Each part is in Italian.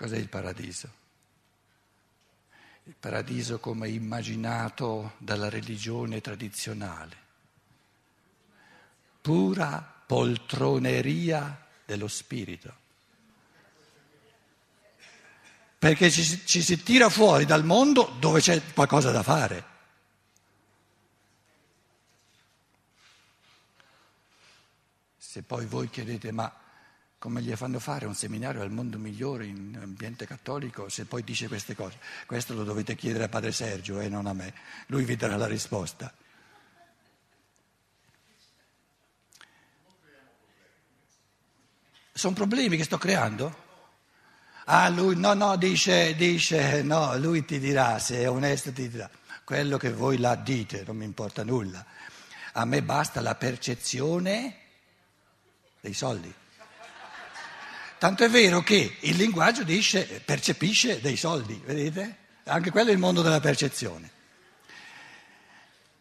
Cos'è il paradiso? Il paradiso come immaginato dalla religione tradizionale, pura poltroneria dello spirito. Perché ci, ci si tira fuori dal mondo dove c'è qualcosa da fare. Se poi voi chiedete ma come gli fanno fare un seminario al mondo migliore in ambiente cattolico se poi dice queste cose? Questo lo dovete chiedere a padre Sergio e eh, non a me, lui vi darà la risposta. Sono problemi che sto creando? Ah, lui, no, no, dice, dice, no, lui ti dirà, se è onesto ti dirà, quello che voi là dite, non mi importa nulla. A me basta la percezione dei soldi. Tanto è vero che il linguaggio dice, percepisce dei soldi, vedete? Anche quello è il mondo della percezione.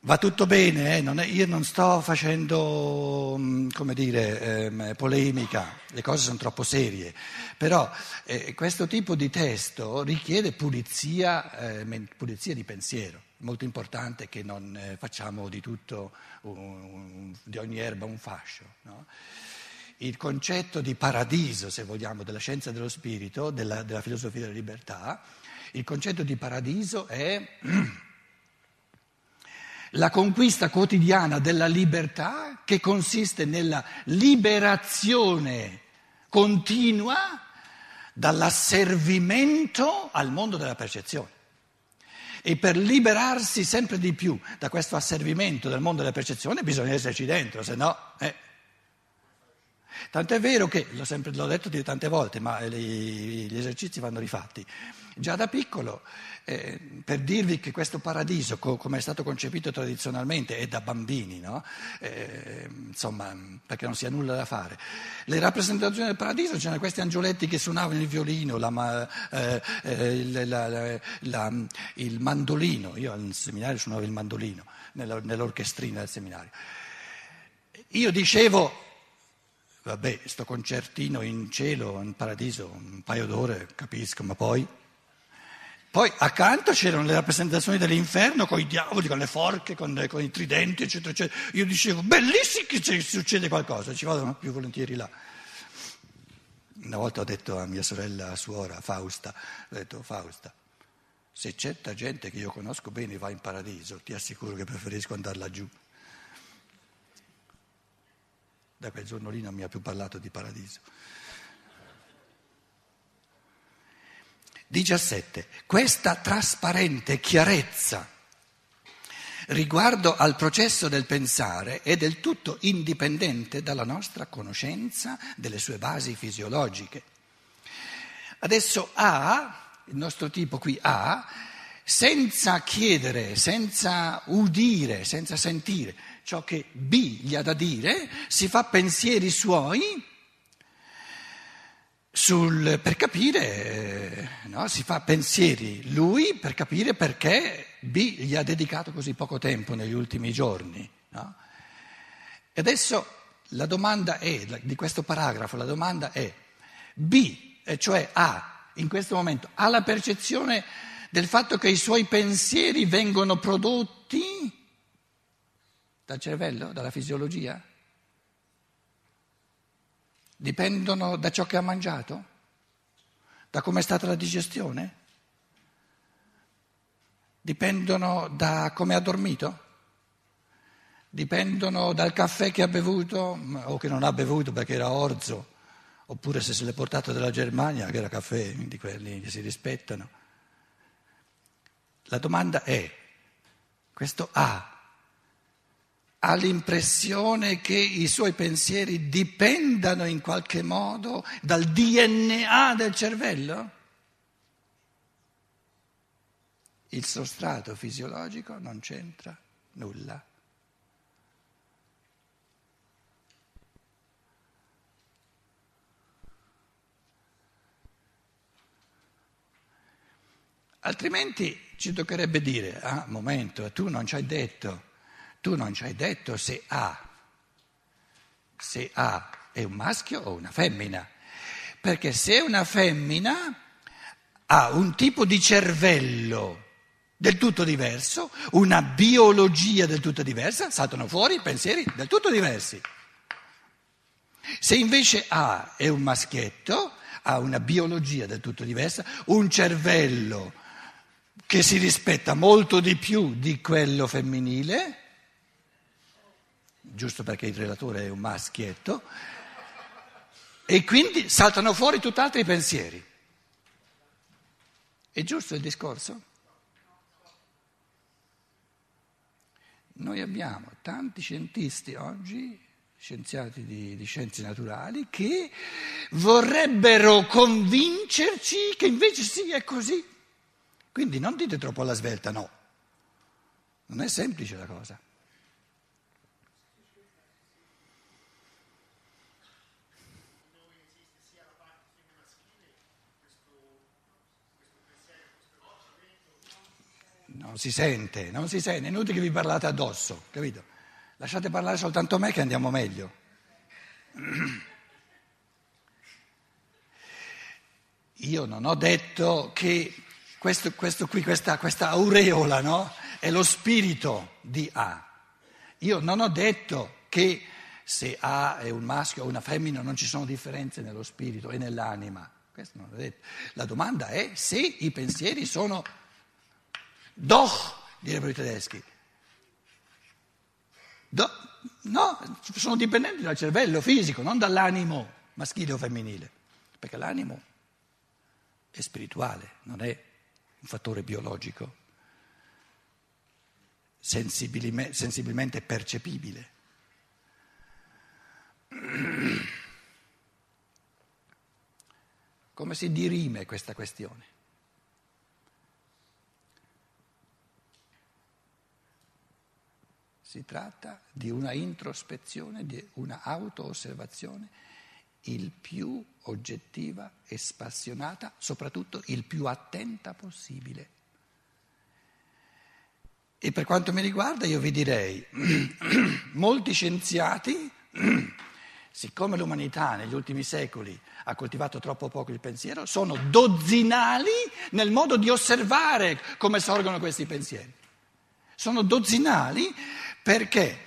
Va tutto bene, eh? non è, io non sto facendo, mm, dire, ehm, polemica, le cose sono troppo serie, però eh, questo tipo di testo richiede pulizia, eh, pulizia di pensiero, molto importante che non eh, facciamo di tutto, un, un, di ogni erba un fascio. No? Il concetto di paradiso, se vogliamo, della scienza dello spirito, della, della filosofia della libertà, il concetto di paradiso è la conquista quotidiana della libertà che consiste nella liberazione continua dall'asservimento al mondo della percezione. E per liberarsi sempre di più da questo asservimento del mondo della percezione bisogna esserci dentro, se no... Eh, Tant'è vero che, l'ho, sempre, l'ho detto tante volte, ma gli, gli esercizi vanno rifatti. Già da piccolo, eh, per dirvi che questo paradiso, co- come è stato concepito tradizionalmente, è da bambini, no? eh, insomma, perché non si ha nulla da fare. Le rappresentazioni del paradiso c'erano questi angioletti che suonavano il violino, la, eh, eh la, la, il mandolino. Io al seminario suonavo il mandolino, nell'orchestrina del seminario. Io dicevo vabbè, sto concertino in cielo, in paradiso, un paio d'ore, capisco, ma poi... Poi accanto c'erano le rappresentazioni dell'inferno con i diavoli, con le forche, con, con i tridenti, eccetera, eccetera. Io dicevo, bellissimo che succede qualcosa, ci vado più volentieri là. Una volta ho detto a mia sorella a suora, Fausta, ho detto, Fausta, se certa gente che io conosco bene va in paradiso, ti assicuro che preferisco andare laggiù. Da quel giorno lì non mi ha più parlato di paradiso. 17. Questa trasparente chiarezza riguardo al processo del pensare è del tutto indipendente dalla nostra conoscenza delle sue basi fisiologiche. Adesso A, il nostro tipo qui A, senza chiedere, senza udire, senza sentire ciò che B gli ha da dire, si fa pensieri suoi sul, per capire, no? si fa pensieri lui per capire perché B gli ha dedicato così poco tempo negli ultimi giorni. No? E adesso la domanda è, di questo paragrafo, la domanda è, B, cioè A, in questo momento, ha la percezione del fatto che i suoi pensieri vengono prodotti dal cervello, dalla fisiologia? Dipendono da ciò che ha mangiato? Da come è stata la digestione? Dipendono da come ha dormito? Dipendono dal caffè che ha bevuto o che non ha bevuto perché era orzo, oppure se se l'è portato dalla Germania, che era caffè, di quelli che si rispettano. La domanda è, questo A ha l'impressione che i suoi pensieri dipendano in qualche modo dal DNA del cervello? Il sostrato fisiologico non c'entra nulla. Altrimenti ci toccherebbe dire, ah, momento, tu non ci hai detto, tu non ci hai detto se A, se A è un maschio o una femmina, perché se è una femmina ha un tipo di cervello del tutto diverso, una biologia del tutto diversa, saltano fuori pensieri del tutto diversi. Se invece A è un maschietto, ha una biologia del tutto diversa, un cervello che si rispetta molto di più di quello femminile, giusto perché il relatore è un maschietto, e quindi saltano fuori tutt'altri pensieri. È giusto il discorso? Noi abbiamo tanti scientisti oggi, scienziati di, di, scienze naturali, che vorrebbero convincerci che invece sì, è così. Quindi non dite troppo alla svelta, no. Non è semplice la cosa. Non si sente, non si sente, è inutile che vi parlate addosso, capito? Lasciate parlare soltanto me che andiamo meglio. Io non ho detto che questo, questo qui, questa, questa aureola, no? È lo spirito di A. Io non ho detto che se A è un maschio o una femmina non ci sono differenze nello spirito e nell'anima. La domanda è se i pensieri sono Doch, direbbero i tedeschi. Do, no, sono dipendenti dal cervello fisico, non dall'animo maschile o femminile, perché l'animo è spirituale, non è un fattore biologico, sensibilmente, percepibile. Come si dirime questa questione? Si tratta di una introspezione, di una auto-osservazione il più oggettiva e spassionata, soprattutto il più attenta possibile. E per quanto mi riguarda io vi direi, molti scienziati, siccome l'umanità negli ultimi secoli ha coltivato troppo poco il pensiero, sono dozzinali nel modo di osservare come sorgono questi pensieri. Sono dozzinali perché?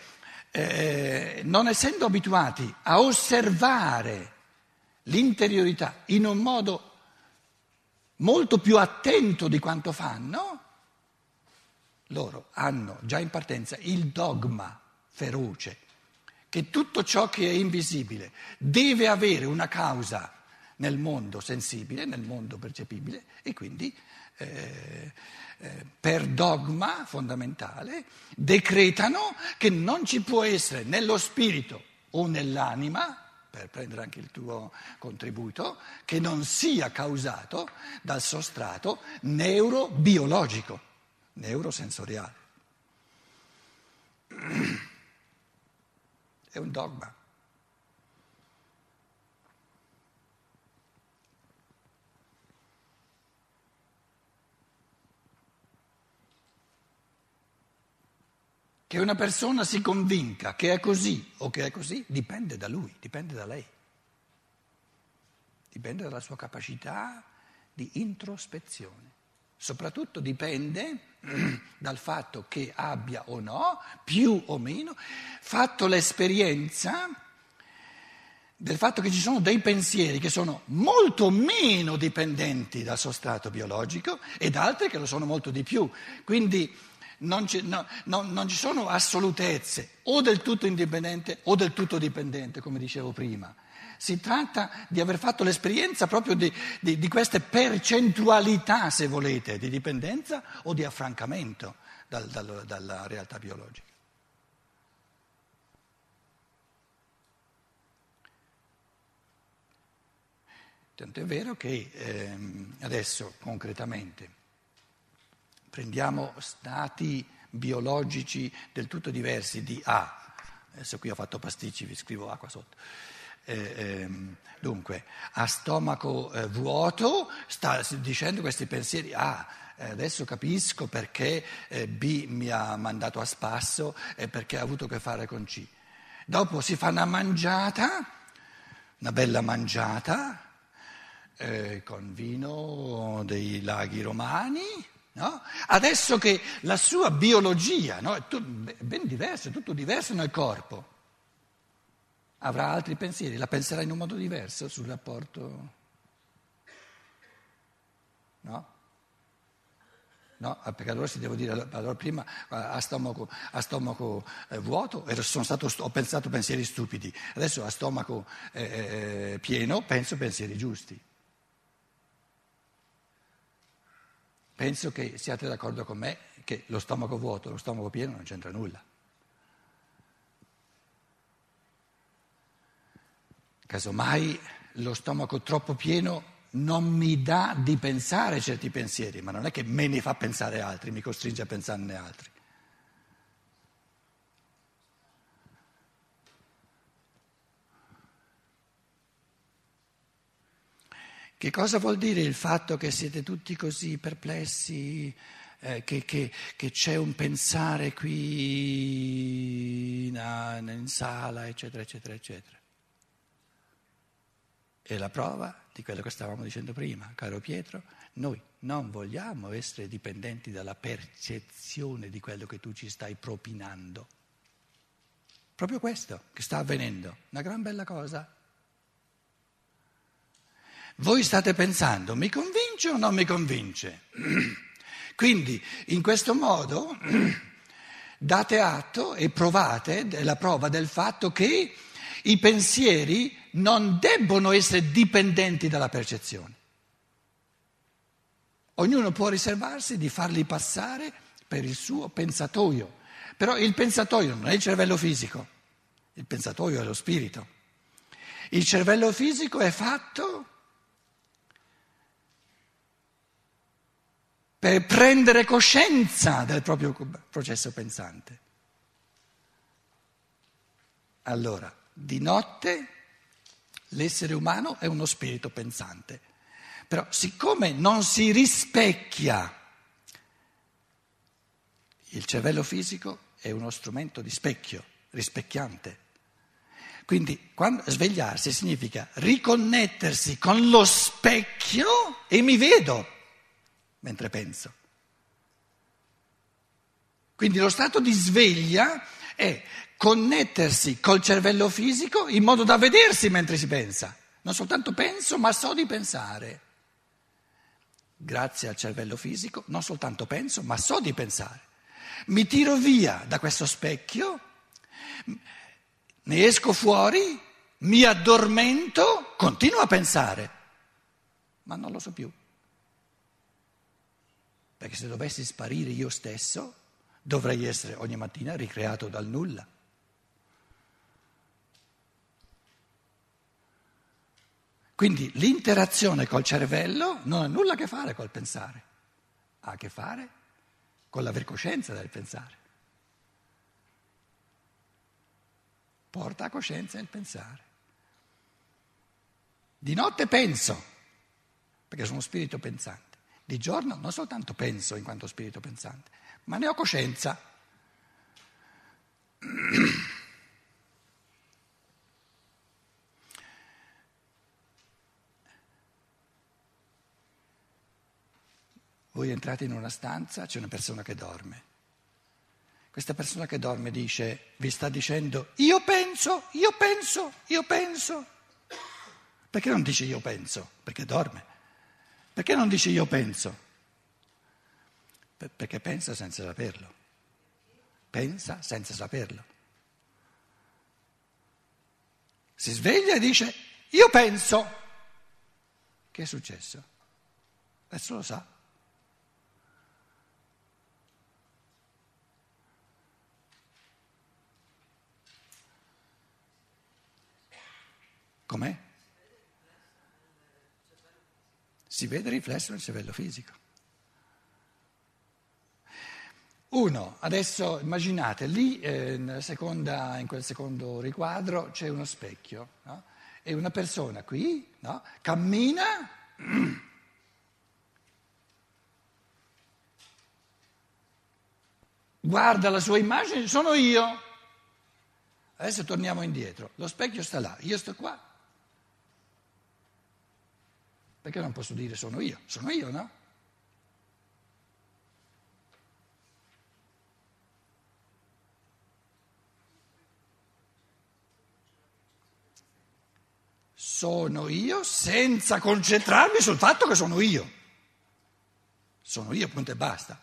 Eh, non essendo abituati a osservare l'interiorità in un modo molto più attento di quanto fanno, loro hanno già in partenza il dogma feroce che tutto ciò che è invisibile deve avere una causa nel mondo sensibile, nel mondo percepibile e quindi eh, eh, per dogma fondamentale decretano che non ci può essere nello spirito o nell'anima, per prendere anche il tuo contributo, che non sia causato dal sostrato neurobiologico, neurosensoriale. È un dogma. Che una persona si convinca che è così o che è così dipende da lui, dipende da lei, dipende dalla sua capacità di introspezione. Soprattutto dipende dal fatto che abbia o no, più o meno, fatto l'esperienza del fatto che ci sono dei pensieri che sono molto meno dipendenti dal sostrato biologico ed altri che lo sono molto di più. Quindi non ci, no, no, non ci sono assolutezze, o del tutto indipendente o del tutto dipendente, come dicevo prima. Si tratta di aver fatto l'esperienza proprio di, di, di queste percentualità, se volete, di dipendenza o di affrancamento dal, dal, dalla realtà biologica. Tanto è vero che ehm, adesso concretamente prendiamo stati biologici del tutto diversi di A, adesso qui ho fatto pasticci, vi scrivo acqua sotto. Eh, ehm, dunque, a stomaco eh, vuoto sta dicendo questi pensieri, ah, eh, adesso capisco perché eh, B mi ha mandato a spasso e perché ha avuto a che fare con C. Dopo si fa una mangiata, una bella mangiata, eh, con vino dei laghi romani, no? adesso che la sua biologia no? è ben diversa, è tutto diverso nel corpo, avrà altri pensieri, la penserà in un modo diverso sul rapporto? No? No, ah, perché allora si deve dire, allora prima a stomaco, a stomaco eh, vuoto stato, ho pensato pensieri stupidi, adesso a stomaco eh, eh, pieno penso pensieri giusti. Penso che siate d'accordo con me che lo stomaco vuoto lo stomaco pieno non c'entra nulla. Casomai lo stomaco troppo pieno non mi dà di pensare certi pensieri, ma non è che me ne fa pensare altri, mi costringe a pensarne altri. Che cosa vuol dire il fatto che siete tutti così perplessi, eh, che, che, che, c'è un pensare qui in, in sala, eccetera, eccetera, eccetera? È la prova di quello che stavamo dicendo prima, caro Pietro, noi non vogliamo essere dipendenti dalla percezione di quello che tu ci stai propinando. Proprio questo che sta avvenendo, una gran bella cosa. Voi state pensando, mi convince o non mi convince? Quindi in questo modo date atto e provate la prova del fatto che i pensieri non debbono essere dipendenti dalla percezione. Ognuno può riservarsi di farli passare per il suo pensatoio, però il pensatoio non è il cervello fisico, il pensatoio è lo spirito. Il cervello fisico è fatto per prendere coscienza del proprio processo pensante. Allora, di notte l'essere umano è uno spirito pensante, però siccome non si rispecchia, il cervello fisico è uno strumento di specchio, rispecchiante. Quindi quando, svegliarsi significa riconnettersi con lo specchio e mi vedo mentre penso. Quindi lo stato di sveglia è connettersi col cervello fisico in modo da vedersi mentre si pensa. Non soltanto penso, ma so di pensare. Grazie al cervello fisico non soltanto penso, ma so di pensare. Mi tiro via da questo specchio, ne esco fuori, mi addormento, continuo a pensare, ma non lo so più. Perché se dovessi sparire io stesso, dovrei essere ogni mattina ricreato dal nulla. Quindi l'interazione col cervello non ha nulla a che fare col pensare, ha a che fare con l'aver coscienza del pensare. Porta a coscienza il pensare. Di notte penso, perché sono spirito pensante. Di giorno non soltanto penso in quanto spirito pensante, ma ne ho coscienza. Voi entrate in una stanza, c'è una persona che dorme. Questa persona che dorme dice, vi sta dicendo, io penso, io penso, io penso. Perché non dice io penso? Perché dorme. Perché non dice io penso? Perché pensa senza saperlo. Pensa senza saperlo. Si sveglia e dice, io penso. Che è successo? Adesso lo sa. Com'è? Si vede riflesso nel cervello fisico. Uno, adesso immaginate, lì eh, seconda, in quel secondo riquadro c'è uno specchio no? e una persona qui no? cammina, guarda la sua immagine, sono io. Adesso torniamo indietro, lo specchio sta là, io sto qua, Perché non posso dire sono io? Sono io, no? Sono io senza concentrarmi sul fatto che sono io. Sono io, punto e basta.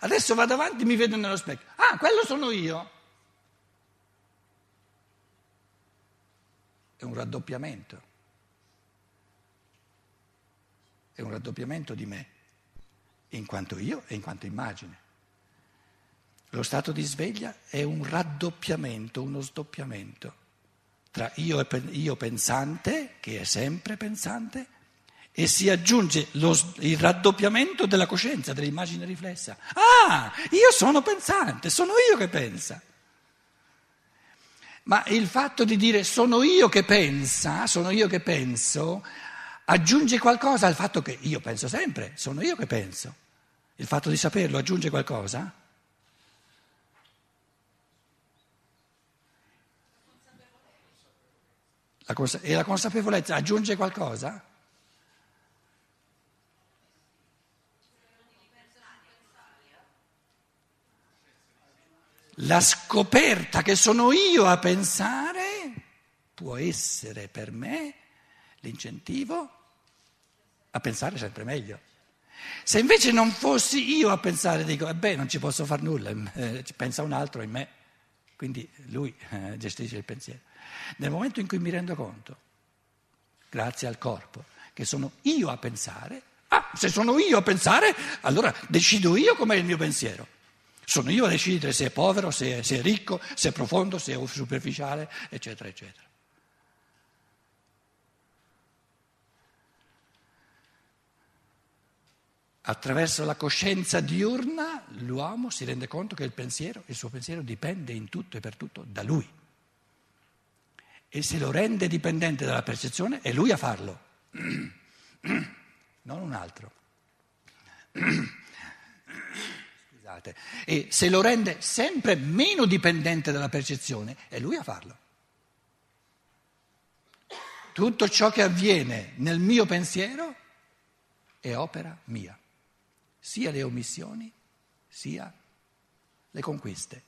Adesso vado avanti e mi vedo nello specchio. Ah, quello sono io. È un raddoppiamento. È un raddoppiamento di me, in quanto io e in quanto immagine. Lo stato di sveglia è un raddoppiamento, uno sdoppiamento tra io, e io pensante, che è sempre pensante, e si aggiunge lo, il raddoppiamento della coscienza, dell'immagine riflessa. Ah, io sono pensante, sono io che pensa. Ma il fatto di dire sono io che pensa, sono io che penso, aggiunge qualcosa al fatto che io penso sempre, sono io che penso. Il fatto di saperlo aggiunge qualcosa? La cons- e la consapevolezza aggiunge qualcosa? La scoperta che sono io a pensare può essere per me l'incentivo a pensare sempre meglio. Se invece non fossi io a pensare, dico, eh beh, non ci posso fare nulla, eh, pensa un altro in me, quindi lui eh, gestisce il pensiero. Nel momento in cui mi rendo conto, grazie al corpo, che sono io a pensare, ah, se sono io a pensare, allora decido io com'è il mio pensiero. Sono io a decidere se è povero, se è, se è ricco, se è profondo, se è superficiale, eccetera, eccetera. Attraverso la coscienza diurna l'uomo si rende conto che il pensiero, il suo pensiero dipende in tutto e per tutto da lui. E se lo rende dipendente dalla percezione è lui a farlo, non un altro. Scusate. E se lo rende sempre meno dipendente dalla percezione è lui a farlo. Tutto ciò che avviene nel mio pensiero è opera mia sia le omissioni sia le conquiste.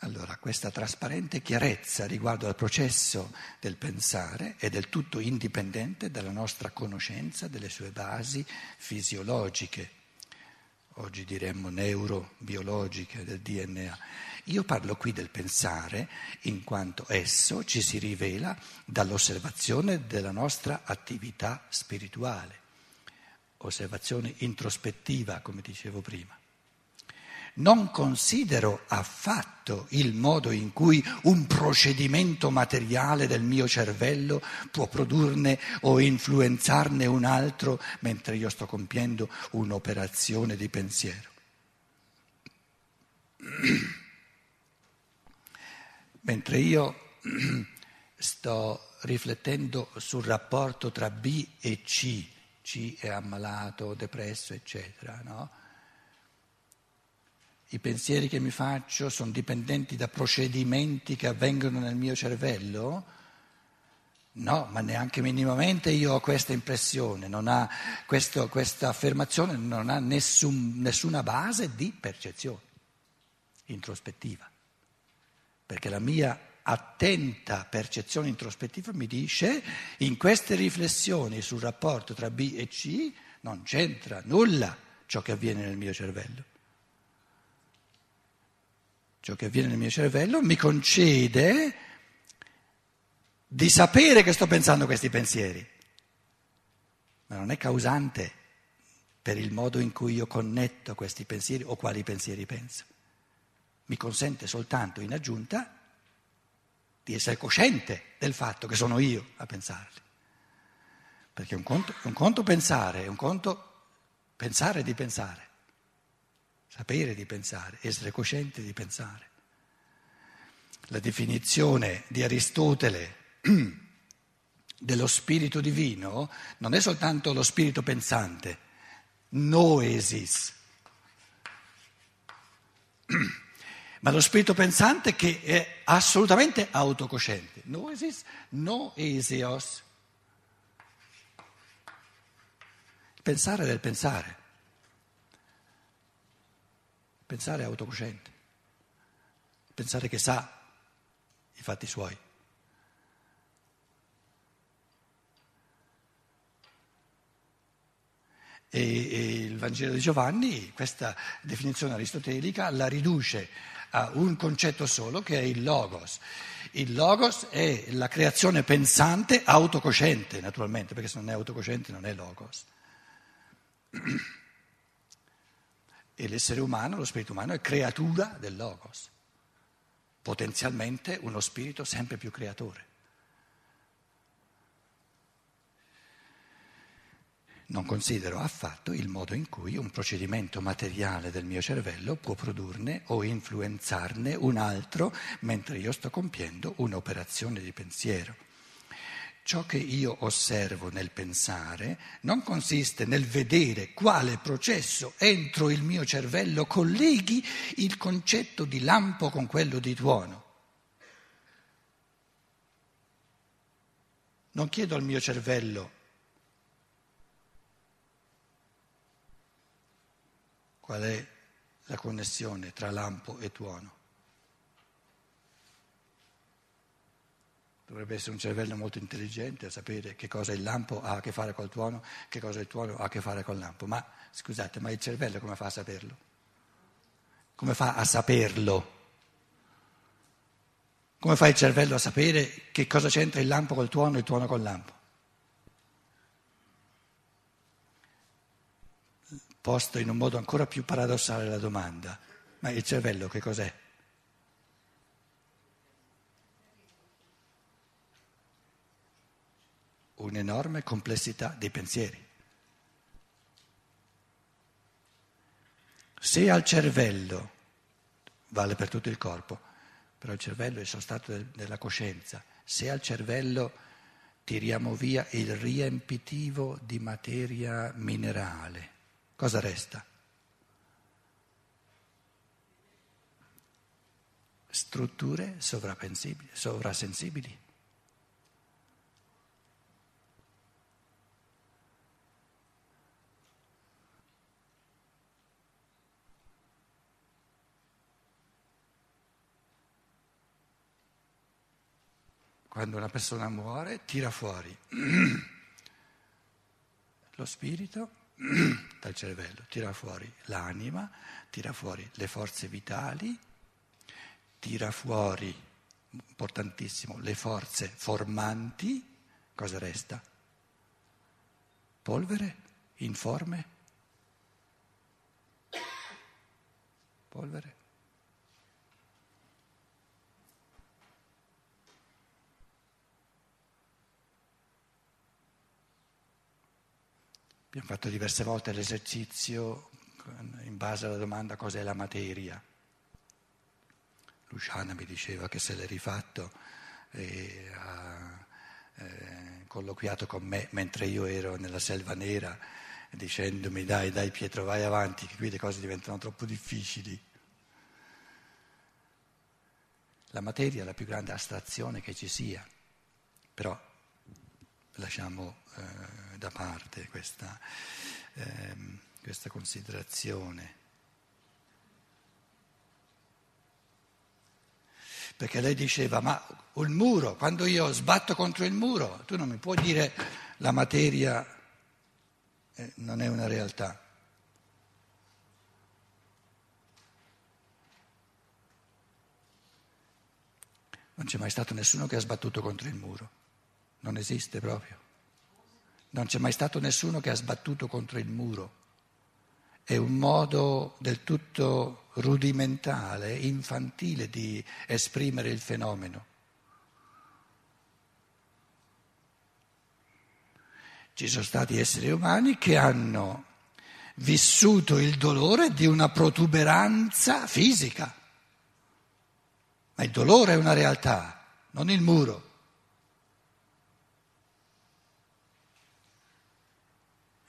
Allora, questa trasparente chiarezza riguardo al processo del pensare è del tutto indipendente dalla nostra conoscenza delle sue basi fisiologiche, oggi diremmo neurobiologiche del DNA. Io parlo qui del pensare in quanto esso ci si rivela dall'osservazione della nostra attività spirituale, osservazione introspettiva, come dicevo prima. Non considero affatto il modo in cui un procedimento materiale del mio cervello può produrne o influenzarne un altro mentre io sto compiendo un'operazione di pensiero. Mentre io sto riflettendo sul rapporto tra B e C, C è ammalato, depresso, eccetera, no? I pensieri che mi faccio sono dipendenti da procedimenti che avvengono nel mio cervello? No, ma neanche minimamente io ho questa impressione, ha questo, questa affermazione non ha nessun, nessuna base di percezione introspettiva perché la mia attenta percezione introspettiva mi dice in queste riflessioni sul rapporto tra B e C non c'entra nulla ciò che avviene nel mio cervello. Ciò che avviene nel mio cervello mi concede di sapere che sto pensando questi pensieri, ma non è causante per il modo in cui io connetto questi pensieri o quali pensieri penso. Mi consente soltanto in aggiunta di essere cosciente del fatto che sono io a pensarli. Perché un conto, un conto pensare, è un conto pensare di pensare, sapere di pensare, essere cosciente di pensare. La definizione di Aristotele dello spirito divino non è soltanto lo spirito pensante, noesis. ma lo spirito pensante che è assolutamente autocosciente. Noesis, noesios. Pensare del pensare. Pensare è autocosciente. Pensare che sa i fatti suoi. E, e il Vangelo di Giovanni questa definizione aristotelica la riduce a un concetto solo che è il logos. Il logos è la creazione pensante autocosciente, naturalmente, perché se non è autocosciente non è logos. E l'essere umano, lo spirito umano, è creatura del logos, potenzialmente uno spirito sempre più creatore. non considero affatto il modo in cui un procedimento materiale del mio cervello può produrne o influenzarne un altro mentre io sto compiendo un'operazione di pensiero. Ciò che io osservo nel pensare non consiste nel vedere quale processo entro il mio cervello colleghi il concetto di lampo con quello di tuono. Non chiedo al mio cervello qual è la connessione tra lampo e tuono. Dovrebbe essere un cervello molto intelligente a sapere che cosa il lampo ha a che fare col tuono, che cosa il tuono ha a che fare col lampo. Ma scusate, ma il cervello come fa a saperlo? Come fa a saperlo? Come fa il cervello a sapere che cosa c'entra il lampo col tuono e il tuono col lampo? posto in un modo ancora più paradossale la domanda, ma il cervello che cos'è? Un'enorme complessità dei pensieri. Se al cervello, vale per tutto il corpo, però il cervello è il sostrato del, della coscienza, se al cervello tiriamo via il riempitivo di materia minerale, cosa resta? Strutture sovrasensibili. Quando una persona muore, tira fuori lo spirito dal cervello, tira fuori l'anima, tira fuori le forze vitali, tira fuori, importantissimo, le forze formanti, cosa resta? Polvere? Informe? Polvere? Abbiamo fatto diverse volte l'esercizio in base alla domanda cos'è la materia. Luciana mi diceva che se l'è rifatto e ha eh, colloquiato con me mentre io ero nella selva nera dicendomi dai dai Pietro vai avanti che qui le cose diventano troppo difficili. La materia è la più grande astrazione che ci sia, però lasciamo eh, da parte questa, eh, questa considerazione. Perché lei diceva, ma il muro, quando io sbatto contro il muro, tu non mi puoi dire la materia eh, non è una realtà. Non c'è mai stato nessuno che ha sbattuto contro il muro non esiste proprio. Non c'è mai stato nessuno che ha sbattuto contro il muro. È un modo del tutto rudimentale, infantile di esprimere il fenomeno. Ci sono stati esseri umani che hanno vissuto il dolore di una protuberanza fisica, ma il dolore è una realtà, non il muro.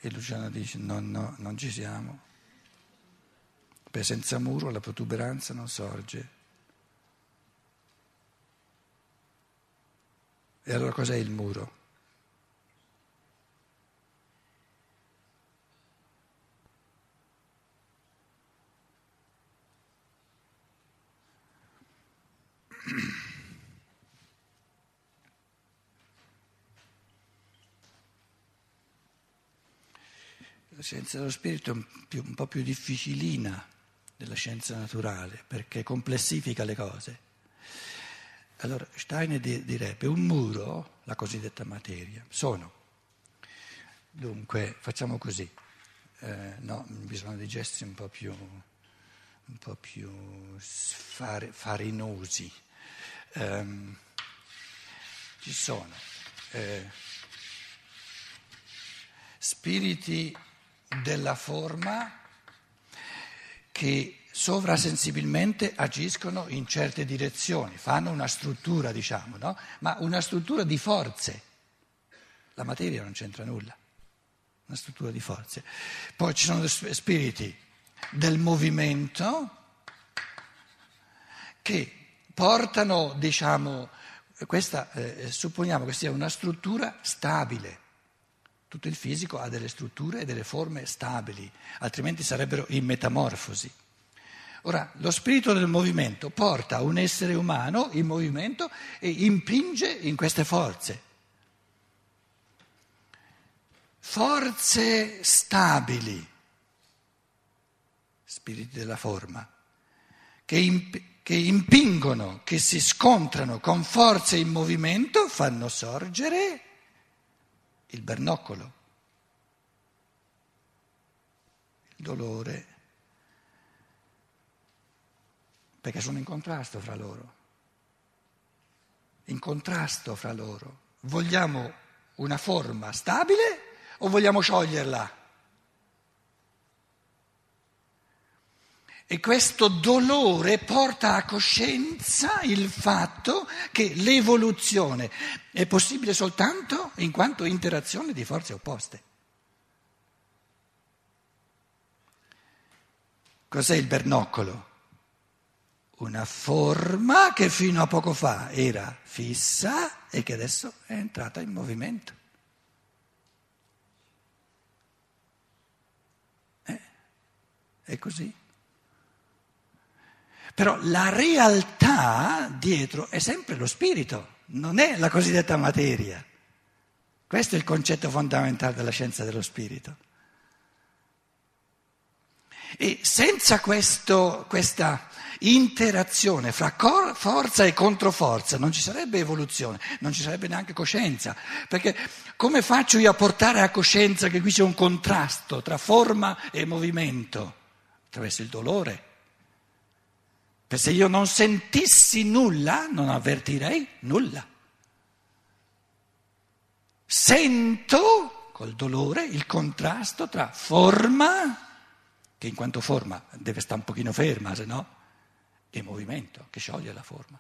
E Luciana dice no, no, non ci siamo. perché senza muro la protuberanza non sorge. E allora cos'è il muro? Scienza dello spirito è un, più, un po' più difficilina della scienza naturale perché complessifica le cose. Allora Steiner direbbe un muro, la cosiddetta materia, sono. Dunque facciamo così, eh, no, bisogna di gesti un po' più, un po più far, farinosi. Um, ci sono eh, spiriti della forma che sovrasensibilmente agiscono in certe direzioni, fanno una struttura, diciamo, no? ma una struttura di forze. La materia non c'entra nulla, una struttura di forze. Poi ci sono spiriti del movimento che portano, diciamo, questa, eh, supponiamo che sia una struttura stabile tutto il fisico ha delle strutture e delle forme stabili, altrimenti sarebbero in metamorfosi. Ora, lo spirito del movimento porta un essere umano in movimento e impinge in queste forze. Forze stabili, spiriti della forma, che, imp- che impingono, che si scontrano con forze in movimento, fanno sorgere il bernoccolo, il dolore, perché sono in contrasto fra loro, in contrasto fra loro. Vogliamo una forma stabile o vogliamo scioglierla? E questo dolore porta a coscienza il fatto che l'evoluzione è possibile soltanto in quanto interazione di forze opposte. Cos'è il bernoccolo? Una forma che fino a poco fa era fissa e che adesso è entrata in movimento. Eh, è così. Però la realtà dietro è sempre lo spirito, non è la cosiddetta materia. Questo è il concetto fondamentale della scienza dello spirito. E senza questo, questa interazione fra cor- forza e controforza non ci sarebbe evoluzione, non ci sarebbe neanche coscienza, perché come faccio io a portare a coscienza che qui c'è un contrasto tra forma e movimento? Attraverso il dolore. Perché se io non sentissi nulla, non avvertirei nulla. Sento col dolore il contrasto tra forma, che in quanto forma deve stare un pochino ferma, se no, e movimento, che scioglie la forma.